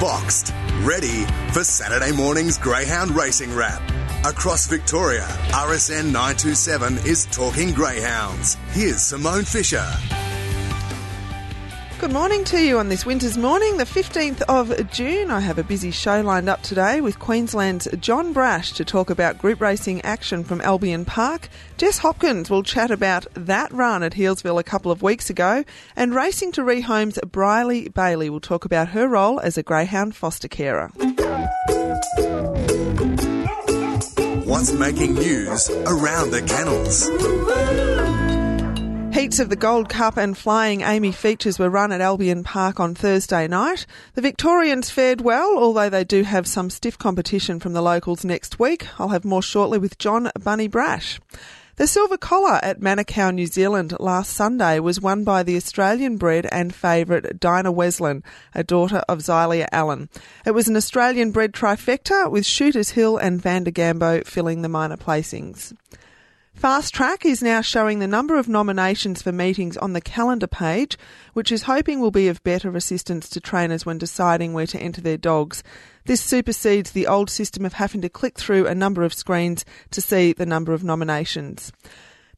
boxed, ready for Saturday morning's Greyhound Racing Wrap. Across Victoria, RSN 927 is talking greyhounds. Here's Simone Fisher. Good morning to you on this winter's morning, the 15th of June. I have a busy show lined up today with Queensland's John Brasch to talk about group racing action from Albion Park. Jess Hopkins will chat about that run at Healesville a couple of weeks ago. And racing to rehomes, Brierley Bailey will talk about her role as a greyhound foster carer. What's making news around the kennels? Heats of the Gold Cup and Flying Amy features were run at Albion Park on Thursday night. The Victorians fared well, although they do have some stiff competition from the locals next week. I'll have more shortly with John Bunny Brasch. The silver collar at Manukau, New Zealand last Sunday was won by the Australian bred and favourite Dinah Wesleyan, a daughter of Xylia Allen. It was an Australian bred trifecta with Shooters Hill and Vandergambo filling the minor placings. Fast Track is now showing the number of nominations for meetings on the calendar page, which is hoping will be of better assistance to trainers when deciding where to enter their dogs. This supersedes the old system of having to click through a number of screens to see the number of nominations.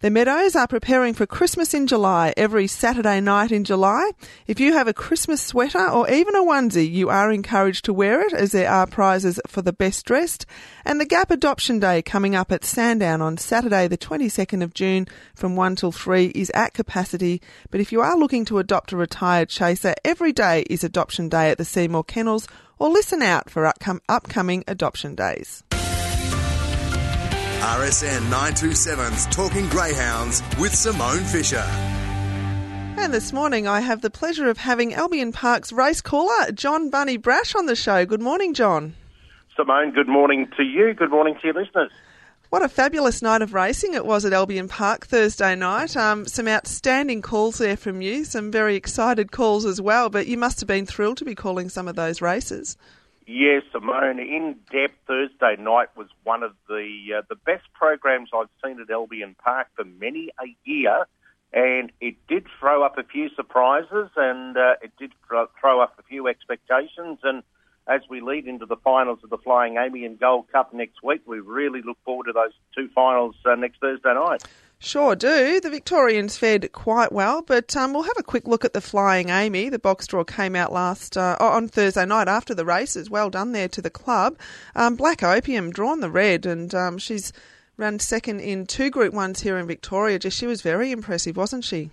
The Meadows are preparing for Christmas in July every Saturday night in July. If you have a Christmas sweater or even a onesie, you are encouraged to wear it as there are prizes for the best dressed. And the Gap Adoption Day coming up at Sandown on Saturday, the 22nd of June from 1 till 3 is at capacity. But if you are looking to adopt a retired chaser, every day is Adoption Day at the Seymour Kennels or listen out for upcoming adoption days. RSN 927's Talking Greyhounds with Simone Fisher. And this morning I have the pleasure of having Albion Park's race caller, John Bunny Brasch, on the show. Good morning, John. Simone, good morning to you. Good morning to your listeners. What a fabulous night of racing it was at Albion Park Thursday night. Um, some outstanding calls there from you, some very excited calls as well, but you must have been thrilled to be calling some of those races. Yes, Simone. In depth Thursday night was one of the uh, the best programs I've seen at Albion Park for many a year, and it did throw up a few surprises, and uh, it did throw up a few expectations. And as we lead into the finals of the Flying Amy and Gold Cup next week, we really look forward to those two finals uh, next Thursday night. Sure do. The Victorians fared quite well, but um, we'll have a quick look at the Flying Amy. The box draw came out last uh, on Thursday night after the races. Well done there to the club. Um, Black Opium drawn the red, and um, she's run second in two Group Ones here in Victoria. Just she was very impressive, wasn't she?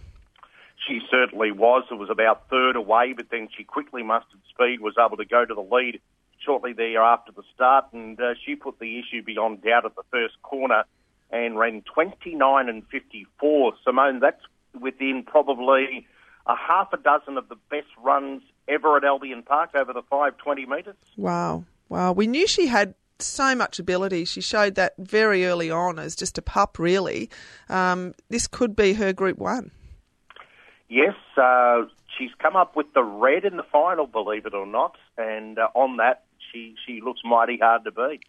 She certainly was. It was about third away, but then she quickly mustered speed, was able to go to the lead shortly there after the start, and uh, she put the issue beyond doubt at the first corner and ran 29 and 54. Simone, that's within probably a half a dozen of the best runs ever at Albion Park over the 520 metres. Wow. Wow. We knew she had so much ability. She showed that very early on as just a pup, really. Um, this could be her Group 1. Yes, uh, she's come up with the red in the final, believe it or not, and uh, on that, she, she looks mighty hard to beat.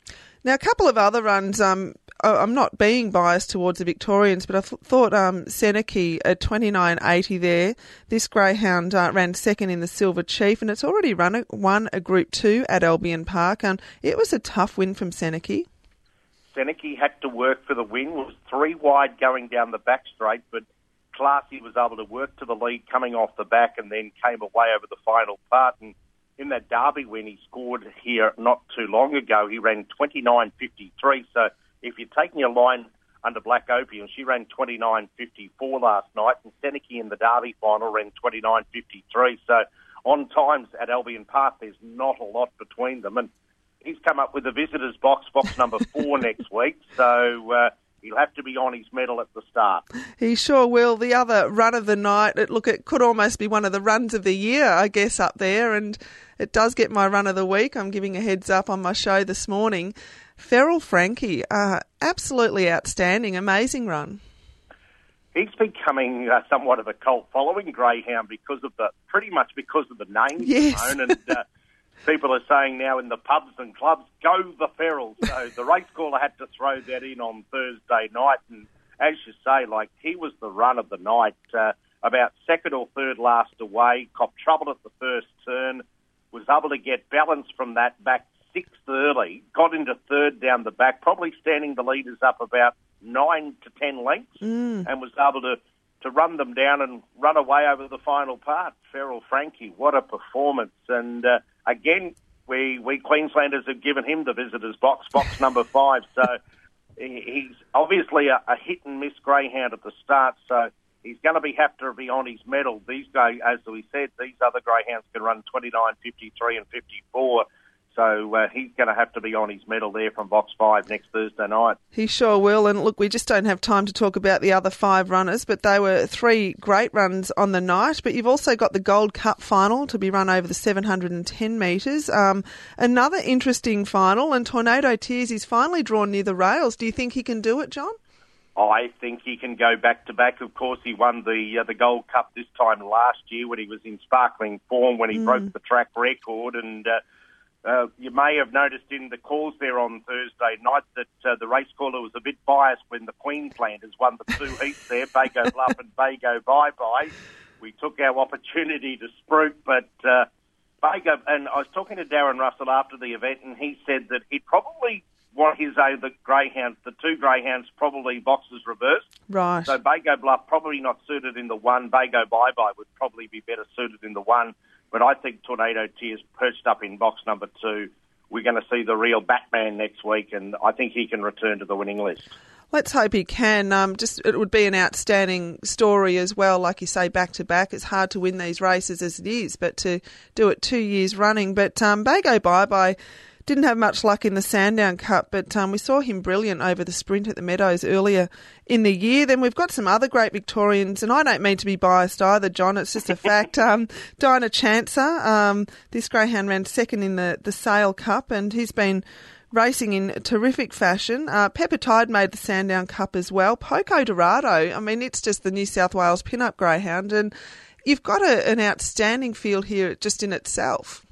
Now, a couple of other runs um, I'm not being biased towards the Victorians, but I th- thought um, Seneki at 29.80 there. This greyhound uh, ran second in the Silver Chief, and it's already run a, won a Group Two at Albion Park, and it was a tough win from Seneki. Seneki had to work for the win. Was three wide going down the back straight, but Classy was able to work to the lead coming off the back, and then came away over the final part. And in that Derby when he scored here not too long ago. He ran 29.53, so if you're taking your line under Black Opium, she ran 29.54 last night, and Seneki in the Derby final ran 29.53. So on times at Albion Park, there's not a lot between them. And he's come up with a visitors box, box number four next week. So. Uh, He'll have to be on his medal at the start. He sure will. The other run of the night, it, look, it could almost be one of the runs of the year, I guess, up there. And it does get my run of the week. I'm giving a heads up on my show this morning. Feral Frankie, uh, absolutely outstanding, amazing run. He's becoming uh, somewhat of a cult following greyhound because of the pretty much because of the name yes. and uh, people are saying now in the pubs and clubs, "Go the feral." So the race caller had to throw that in on Thursday night, and as you say, like he was the run of the night. Uh, about second or third last away, cop trouble at the first turn, was able to get balance from that back sixth early, got into third down the back, probably standing the leaders up about nine to ten lengths, Mm. and was able to, to run them down and run away over the final part. Feral Frankie, what a performance! And uh, again, we we Queenslanders have given him the visitors box, box number five. So he's obviously a, a hit and miss greyhound at the start. So he's going to be have to be on his medal. These guys, as we said, these other greyhounds can run 29, 53 and 54. So uh, he's going to have to be on his medal there from box five next Thursday night. He sure will. And look, we just don't have time to talk about the other five runners, but they were three great runs on the night. But you've also got the Gold Cup final to be run over the 710 metres. Um, another interesting final, and Tornado Tears is finally drawn near the rails. Do you think he can do it, John? I think he can go back to back. Of course, he won the uh, the Gold Cup this time last year when he was in sparkling form when he broke the track record. And uh, uh, you may have noticed in the calls there on Thursday night that uh, the race caller was a bit biased when the Queenslanders won the two heats there, Bago Bluff and Bago Bye Bye. We took our opportunity to spruik, but uh, Bago, and I was talking to Darren Russell after the event, and he said that he'd probably want his other greyhounds, the two greyhounds, probably boxes reversed. Right. So Bago Bluff probably not suited in the one. Bago Bye Bye would probably be better suited in the one. But I think Tornado Tears perched up in box number two. We're going to see the real Batman next week, and I think he can return to the winning list. Let's hope he can. Um, just it would be an outstanding story as well. Like you say, back to back. It's hard to win these races as it is, but to do it two years running. But um, Bago Bye Bye didn't have much luck in the Sandown Cup, but um, we saw him brilliant over the sprint at the Meadows earlier in the year. Then we've got some other great Victorians, and I don't mean to be biased either, John. It's just a fact. Um, Dinah Chancer, um, this greyhound ran second in the the Sale Cup, and he's been racing in terrific fashion. Uh, Pepper Tide made the Sandown Cup as well. Poco Dorado, I mean, it's just the New South Wales pin-up greyhound, and you've got a, an outstanding field here just in itself.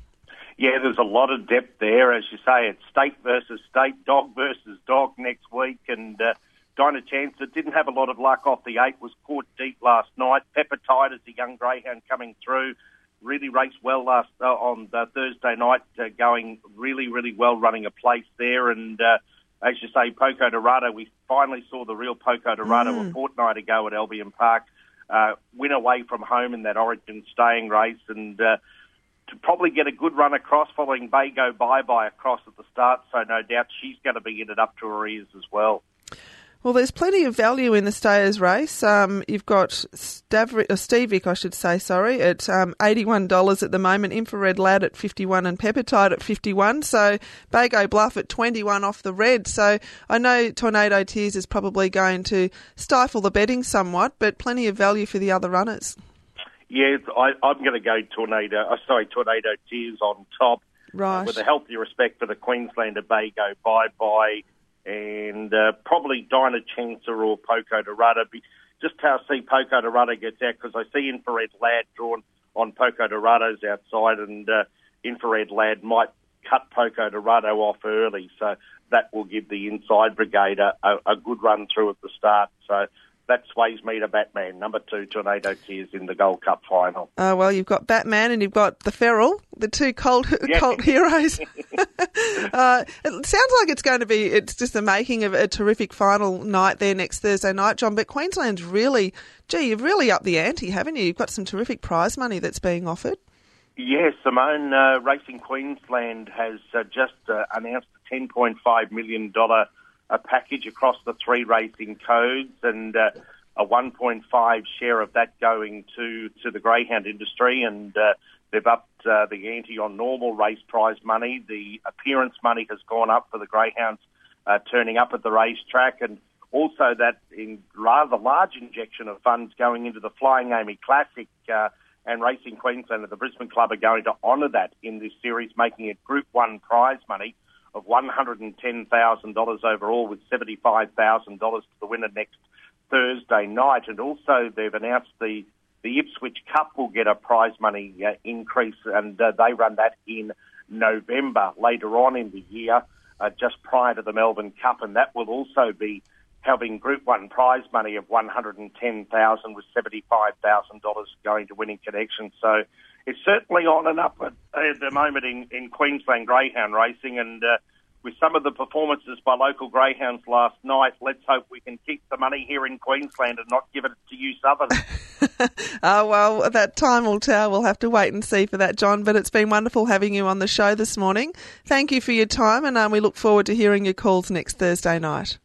Yeah, there's a lot of depth there. As you say, it's state versus state, dog versus dog next week. And uh, Dinah Chancellor didn't have a lot of luck off the eight, was caught deep last night. Pepper Tide is a young greyhound coming through. Really raced well last uh, on uh, Thursday night, uh, going really, really well, running a place there. And uh, as you say, Poco Dorado, we finally saw the real Poco Dorado a fortnight ago at Albion Park. Uh, win away from home in that Origin staying race, and uh, to probably get a good run across following Bago Bye Bye across at the start. So no doubt she's going to be in it up to her ears as well. Well, there's plenty of value in the Stayers race. Um, you've got Stavri- uh, Stevic, I should say, sorry, at um, $81 at the moment, Infrared Lad at 51 and Peppertide at 51 So Bago Bluff at 21 off the red. So I know Tornado Tears is probably going to stifle the betting somewhat, but plenty of value for the other runners. Yes, I, I'm going to go Tornado. Uh, sorry, Tornado Tears on top. Right. with a healthy respect for the Queenslander Bago Bye Bye and uh, probably Dinah Chancellor or Poco Dorado. Just how I see Poco Dorado gets out because I see Infrared Lad drawn on Poco Dorado's outside and uh, Infrared Lad might cut Poco Dorado off early. So that will give the inside brigade a, a good run through at the start. So that sways me to Batman, number two, Tornado Tears in the Gold Cup final. Uh, well, you've got Batman and you've got the Feral, the two cult, Yeah. cult heroes. uh, it sounds like it's going to be, it's just the making of a terrific final night there next Thursday night, John. But Queensland's really, gee, you've really upped the ante, haven't you? You've got some terrific prize money that's being offered. Yes, Simone, uh, Racing Queensland has uh, just uh, announced a $10.5 million uh, package across the three racing codes and uh, a 1.5 share of that going to, to the greyhound industry. And uh, they've upped uh, the ante on normal race prize money. The appearance money has gone up for the greyhounds uh, turning up at the racetrack. And also that in rather large injection of funds going into the Flying Amy Classic uh, and Racing Queensland and the Brisbane Club are going to honour that in this series, making it Group 1 prize money of $110,000 overall with $75,000 to the winner next Thursday night. And also they've announced the, the Ipswich Cup will get a prize money uh, increase and uh, they run that in November later on in the year, uh, just prior to the Melbourne Cup. And that will also be having Group 1 prize money of 110,000 with $75,000 going to winning connection. So it's certainly on and up at, at the moment in, in Queensland greyhound racing, and uh, with some of the performances by local greyhounds last night, let's hope we can keep the money here in Queensland and not give it to you Southern. oh, well, that time will tell. We'll have to wait and see for that, John. But it's been wonderful having you on the show this morning. Thank you for your time, and um, we look forward to hearing your calls next Thursday night.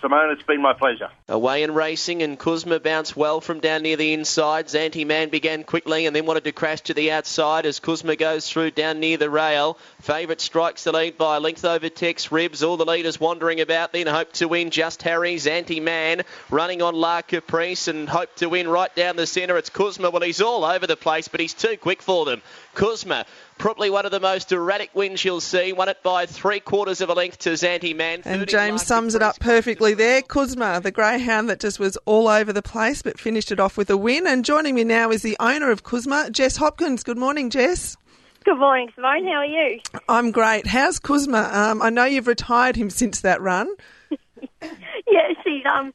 Simone, it's been my pleasure. Away and racing, and Kuzma bounced well from down near the inside. Zanti Man began quickly and then wanted to crash to the outside as Kuzma goes through down near the rail. Favourite strikes the lead by a length over Tex Ribs. All the leaders wandering about, then hope to win Just Harry. Zanti Man running on La Caprice and hope to win right down the centre. It's Kuzma. Well, he's all over the place, but he's too quick for them. Kuzma Probably one of the most erratic wins you'll see. Won it by three quarters of a length to Zanti Man. And James sums it up perfectly there. Kuzma, the greyhound that just was all over the place but finished it off with a win. And joining me now is the owner of Kuzma, Jess Hopkins. Good morning, Jess. Good morning, Simone. How are you? I'm great. How's Kuzma? Um, I know you've retired him since that run. yes, he's um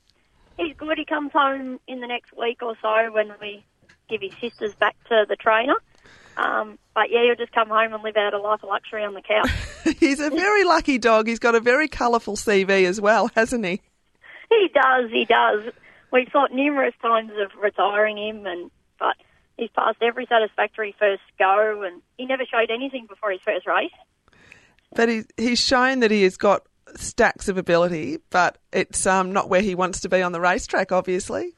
he's good. He comes home in the next week or so when we give his sisters back to the trainer. Um, but yeah, he'll just come home and live out a life of luxury on the couch. He's a very lucky dog. He's got a very colourful CV as well, hasn't he? He does. He does. We've thought numerous times of retiring him, and but he's passed every satisfactory first go, and he never showed anything before his first race. But he, he's shown that he has got stacks of ability, but it's um, not where he wants to be on the racetrack, obviously.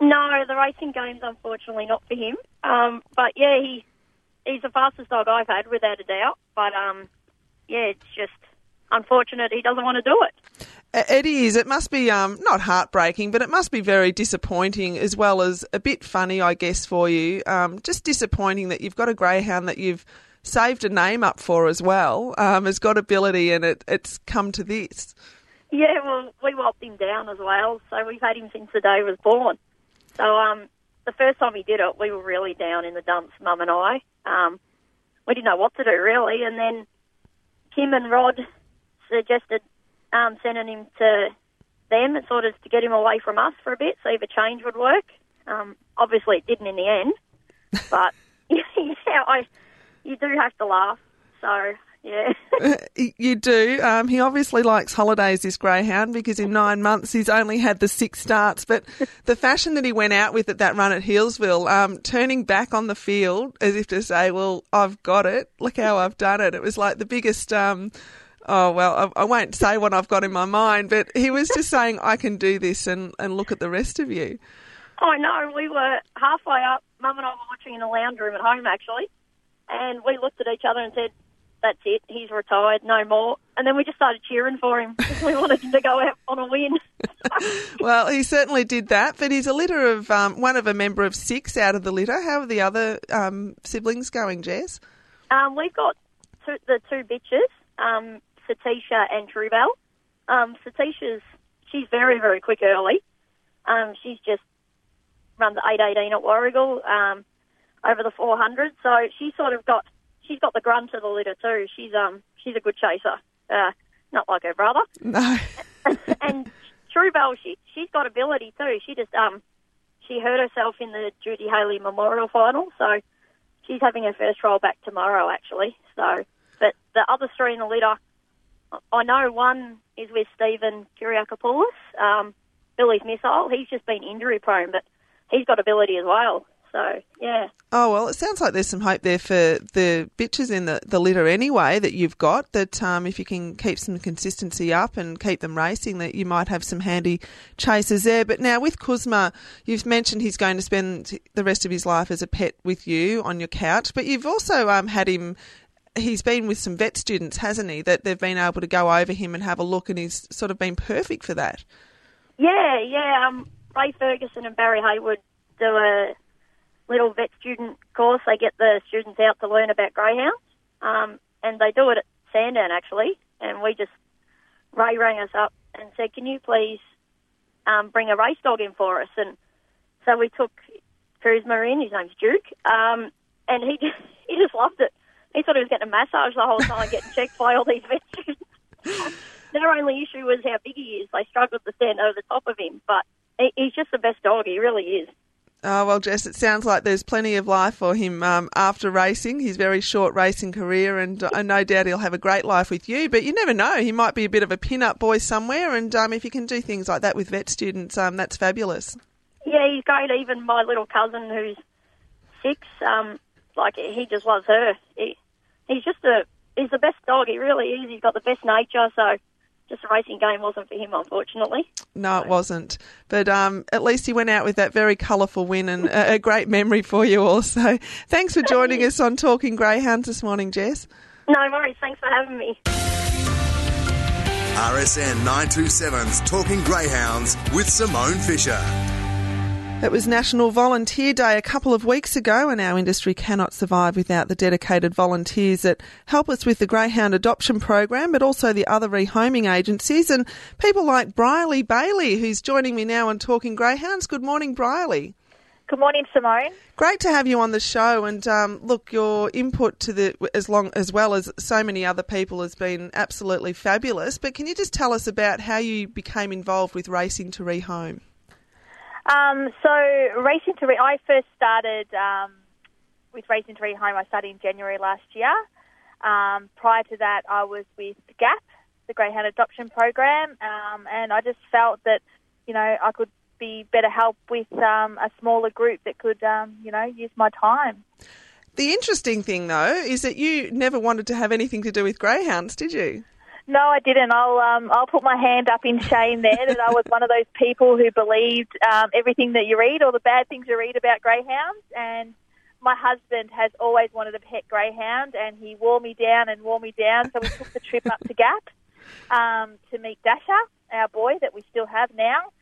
No, the racing game's unfortunately not for him. Um, but yeah, he he's the fastest dog I've had, without a doubt. But um, yeah, it's just unfortunate he doesn't want to do it. It is. It must be um, not heartbreaking, but it must be very disappointing as well as a bit funny, I guess, for you. Um, just disappointing that you've got a greyhound that you've saved a name up for as well, um, has got ability, and it, it's come to this. Yeah, well, we whopped him down as well, so we've had him since the day he was born. So um, the first time he did it, we were really down in the dumps, Mum and I. Um, we didn't know what to do really, and then Kim and Rod suggested um, sending him to them, sort of to get him away from us for a bit, see if a change would work. Um, obviously, it didn't in the end, but yeah, I you do have to laugh. So yeah. you do. Um, he obviously likes holidays, this greyhound, because in nine months he's only had the six starts. But the fashion that he went out with at that run at Healesville, um, turning back on the field as if to say, "Well, I've got it. Look how I've done it." It was like the biggest. Um, oh well, I, I won't say what I've got in my mind, but he was just saying, "I can do this," and and look at the rest of you. I know. We were halfway up. Mum and I were watching in the lounge room at home actually, and we looked at each other and said that's it. He's retired, no more. And then we just started cheering for him because we wanted him to go out on a win. well, he certainly did that. But he's a litter of um, one of a member of six out of the litter. How are the other um, siblings going, Jess? Um, we've got two, the two bitches, um, Satisha and Truebell. Um, Satisha's she's very very quick early. Um, she's just run the eight eighteen at Warragul um, over the four hundred, so she sort of got she's got the grunt of the litter too. She's um she's a good chaser, uh, not like her brother. No. and Truebell, she she's got ability too. She just um she hurt herself in the Judy Haley Memorial Final, so she's having her first trial back tomorrow actually. So, but the other three in the litter, I know one is with Stephen Kyriakopoulos, um, Billy's missile. He's just been injury prone, but he's got ability as well. So, yeah. Oh, well, it sounds like there's some hope there for the bitches in the, the litter anyway that you've got. That um, if you can keep some consistency up and keep them racing, that you might have some handy chasers there. But now with Kuzma, you've mentioned he's going to spend the rest of his life as a pet with you on your couch, but you've also um, had him he's been with some vet students, hasn't he? That they've been able to go over him and have a look, and he's sort of been perfect for that. Yeah, yeah. Um, Ray Ferguson and Barry Haywood do a little vet student course. They get the students out to learn about greyhounds, um, and they do it at Sandown actually. And we just Ray rang us up and said, "Can you please um, bring a race dog in for us?" And so we took Kuzma in. His name's Duke, um, and he just, he just loved it. He thought he was getting a massage the whole time, getting checked by all these vet students. Their only issue was how big he is. They struggled to stand over the top of him, but he, he's just the best dog. He really is. Oh, well, Jess, it sounds like there's plenty of life for him um, after racing, his very short racing career, and uh, no doubt he'll have a great life with you. But you never know, he might be a bit of a pin up boy somewhere, and um, if you can do things like that with vet students, um, that's fabulous. Yeah, he's great. Even my little cousin who's six, um, like, he just loves her. He, he's just a, he's the best dog, he really is. He's got the best nature, so just a racing game wasn't for him, unfortunately. No, it wasn't. But um, at least he went out with that very colourful win and a, a, great memory for you also. Thanks for joining us on Talking Greyhounds this morning, Jess. No worries. Thanks for having me. RSN 927's Talking Greyhounds with Simone Fisher. It was National Volunteer Day a couple of weeks ago, and our industry cannot survive without the dedicated volunteers that help us with the Greyhound adoption program, but also the other rehoming agencies, and people like Brierley Bailey, who's joining me now on Talking Greyhounds. Good morning, Brierley. Good morning, Simone. Great to have you on the show, and um, look, your input to the as long as well as so many other people has been absolutely fabulous. But can you just tell us about how you became involved with racing to rehome? Um, so racing to re- I first started um, with racing to rehome. I started in January last year. Um, prior to that, I was with GAP, the Greyhound Adoption Program, um, and I just felt that you know I could be better help with um, a smaller group that could um, you know use my time. The interesting thing, though, is that you never wanted to have anything to do with greyhounds, did you? No, I didn't. I'll um, I'll put my hand up in shame there that I was one of those people who believed um, everything that you read, all the bad things you read about greyhounds. And my husband has always wanted a pet greyhound, and he wore me down and wore me down. So we took the trip up to Gap um, to meet Dasher, our boy that we still have now.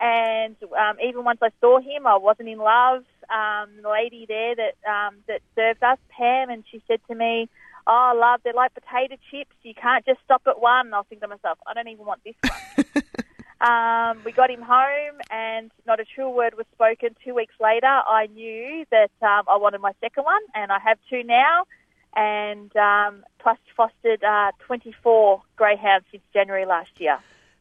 And um, even once I saw him, I wasn't in love. Um, the lady there that um, that served us, Pam, and she said to me oh, love, they're like potato chips. You can't just stop at one. And I was thinking to myself, I don't even want this one. um, we got him home, and not a true word was spoken. Two weeks later, I knew that um, I wanted my second one, and I have two now. And um, plus fostered uh, 24 greyhounds since January last year.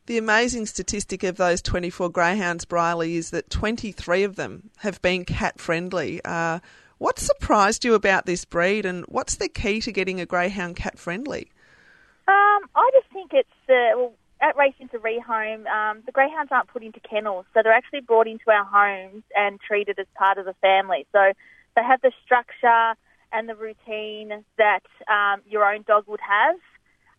The amazing statistic of those 24 greyhounds, Brierley, is that 23 of them have been cat friendly. Uh, what surprised you about this breed, and what's the key to getting a greyhound cat friendly? Um, I just think it's uh, well, at Racing to Rehome, um, the greyhounds aren't put into kennels, so they're actually brought into our homes and treated as part of the family. So they have the structure and the routine that um, your own dog would have.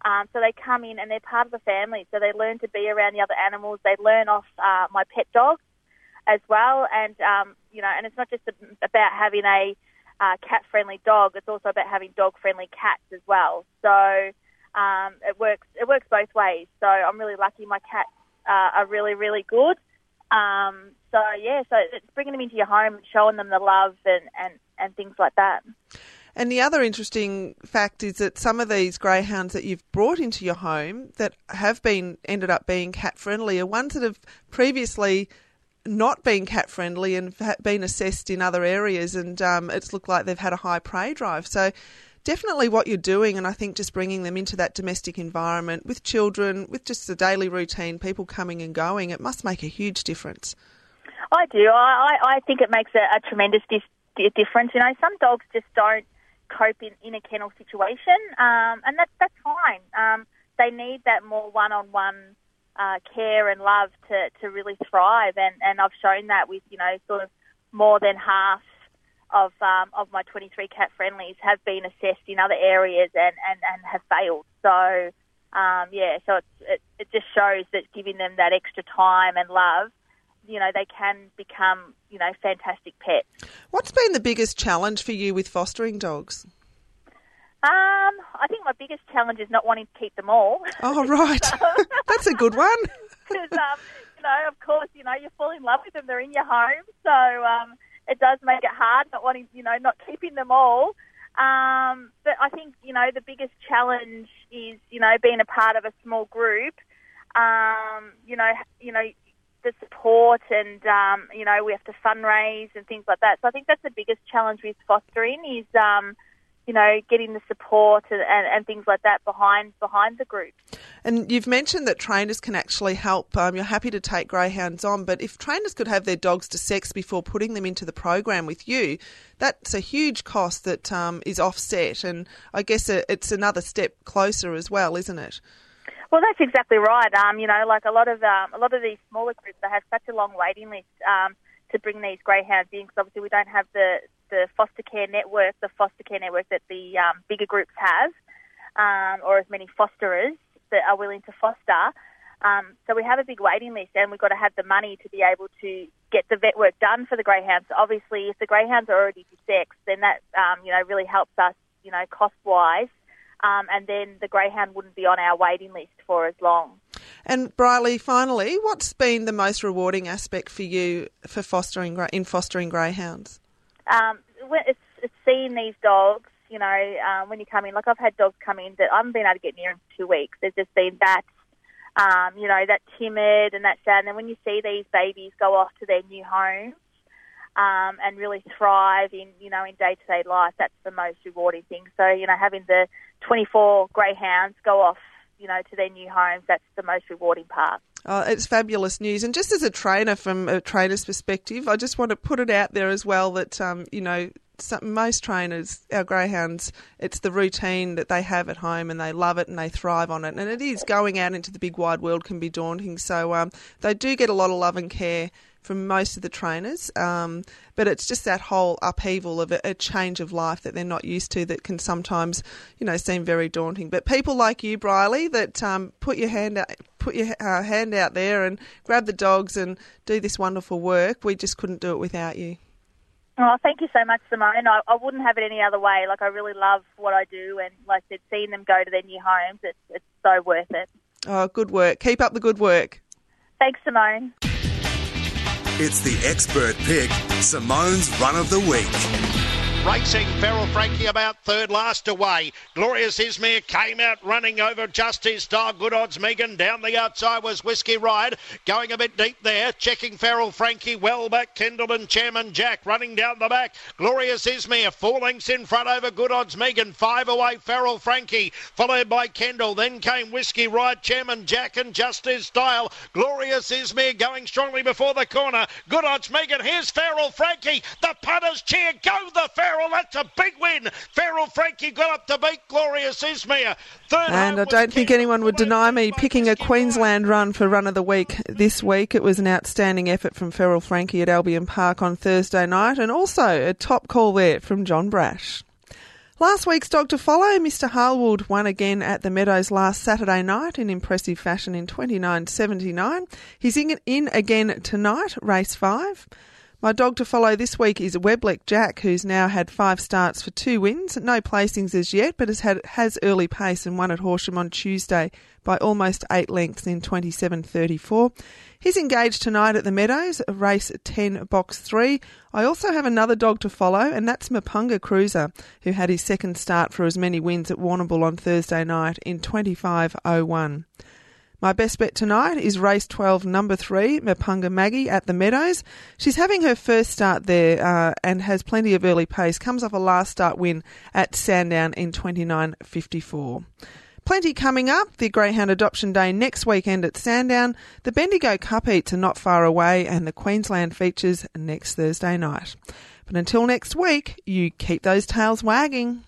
Um, so they come in and they're part of the family. So they learn to be around the other animals. They learn off uh, my pet dog as well. And um, you know, and it's not just about having a uh, cat-friendly dog; it's also about having dog-friendly cats as well. So um, it works. It works both ways. So I'm really lucky. My cats uh, are really, really good. Um, so yeah, so it's bringing them into your home, showing them the love and, and, and things like that. And the other interesting fact is that some of these greyhounds that you've brought into your home that have been ended up being cat friendly are ones that have previously not been cat friendly and been assessed in other areas, and um, it's looked like they've had a high prey drive. So, definitely what you're doing, and I think just bringing them into that domestic environment with children, with just the daily routine, people coming and going, it must make a huge difference. I do. I, I think it makes a, a tremendous dis- difference. You know, some dogs just don't cope in, in a kennel situation, um, and that's that's fine. Um, they need that more one-on-one uh, care and love to, to really thrive. And, and I've shown that with, you know, sort of more than half of um, of my 23 cat friendlies have been assessed in other areas and, and, and have failed. So, um, yeah, so it, it just shows that giving them that extra time and love, you know, they can become, you know, fantastic pets. What's been the biggest challenge for you with fostering dogs? Um, I think my biggest challenge is not wanting to keep them all. Oh, right. That's a good one. Because, um, you know, of course, you know, you fall in love with them. They're in your home. So um, it does make it hard not wanting, you know, not keeping them all. Um, but I think, you know, the biggest challenge is, you know, being a part of a small group. Um, you know, you know, the support and, um, you know, we have to fundraise and things like that. So I think that's the biggest challenge with fostering is, um, you know, getting the support and, and, and, things like that behind behind the group. And you've mentioned that trainers can actually help. Um, you're happy to take greyhounds on, but if trainers could have their dogs to sex before putting them into the program with you, that's a huge cost that um, is offset. And I guess it's another step closer as well, isn't it? Well, that's exactly right. Um, you know, like a lot of um, a lot of these smaller groups, they have such a long waiting list um, to bring these greyhounds in because obviously we don't have the the foster care network, the foster care network that the um, bigger groups have, um, or as many fosterers that are willing to foster. Um, so we have a big waiting list, and we've got to have the money to be able to get the vet work done for the greyhounds. Obviously, if the greyhounds are already desexed, then that um, you know really helps us, you know, cost wise. Um, and then the greyhound wouldn't be on our waiting list for as long. And Brierley, finally, what's been the most rewarding aspect for you for fostering in fostering greyhounds? Um, it's, it's seeing these dogs, you know, um, when you come in. Like I've had dogs come in that I haven't been able to get near in two weeks. They've just been that, um, you know, that timid and that sad. And then when you see these babies go off to their new homes um, and really thrive in, you know, in day to day life, that's the most rewarding thing. So, you know, having the 24 greyhounds go off, you know, to their new homes, that's the most rewarding part. Oh, it's fabulous news. And just as a trainer, from a trainer's perspective, I just want to put it out there as well that, um, you know, some, most trainers, our greyhounds, it's the routine that they have at home and they love it and they thrive on it. And it is going out into the big wide world can be daunting. So um, they do get a lot of love and care from most of the trainers. Um, but it's just that whole upheaval of a, a, change of life that they're not used to that can sometimes, you know, seem very daunting. But people like you, Brierley, that um, put your hand out, put your uh, hand out there and grab the dogs and do this wonderful work. We just couldn't do it without you. Oh, thank you so much, Simone. I, I wouldn't have it any other way. Like I really love what I do, and like I said, seeing them go to their new homes, it's it's so worth it. Oh, good work. Keep up the good work. Thanks, Simone. It's the expert pick, Simone's Run of the Week. Racing, Feral Frankie about third last away. Glorious Izmir came out running over Justice Style. Good odds Megan. Down the outside was Whiskey Ride. Going a bit deep there. Checking Feral Frankie well back. Kendall and Chairman Jack running down the back. Glorious Izmir four lengths in front over Good odds Megan. Five away Feral Frankie. Followed by Kendall. Then came Whiskey Ride, Chairman Jack and Justice Style. Glorious Izmir going strongly before the corner. Good odds Megan. Here's Feral Frankie. The punters cheer. Go the Feral Farrell. That's a big win. Feral Frankie got up to beat Glorious. Third and I don't think anyone would deny me picking a Queensland run for run of the week this week. It was an outstanding effort from Feral Frankie at Albion Park on Thursday night, and also a top call there from John Brasch. Last week's dog to follow, Mr. Harwood, won again at the Meadows last Saturday night in impressive fashion in 29.79. He's in, in again tonight, race five. My dog to follow this week is Webleck Jack, who's now had five starts for two wins. No placings as yet, but has had has early pace and won at Horsham on Tuesday by almost eight lengths in 27.34. He's engaged tonight at the Meadows, race 10, box 3. I also have another dog to follow, and that's Mapunga Cruiser, who had his second start for as many wins at Warrnambool on Thursday night in 25.01. My best bet tonight is race 12, number 3, Mapunga Maggie at the Meadows. She's having her first start there uh, and has plenty of early pace. Comes off a last start win at Sandown in 29.54. Plenty coming up. The Greyhound Adoption Day next weekend at Sandown. The Bendigo Cup Heats are not far away, and the Queensland features next Thursday night. But until next week, you keep those tails wagging.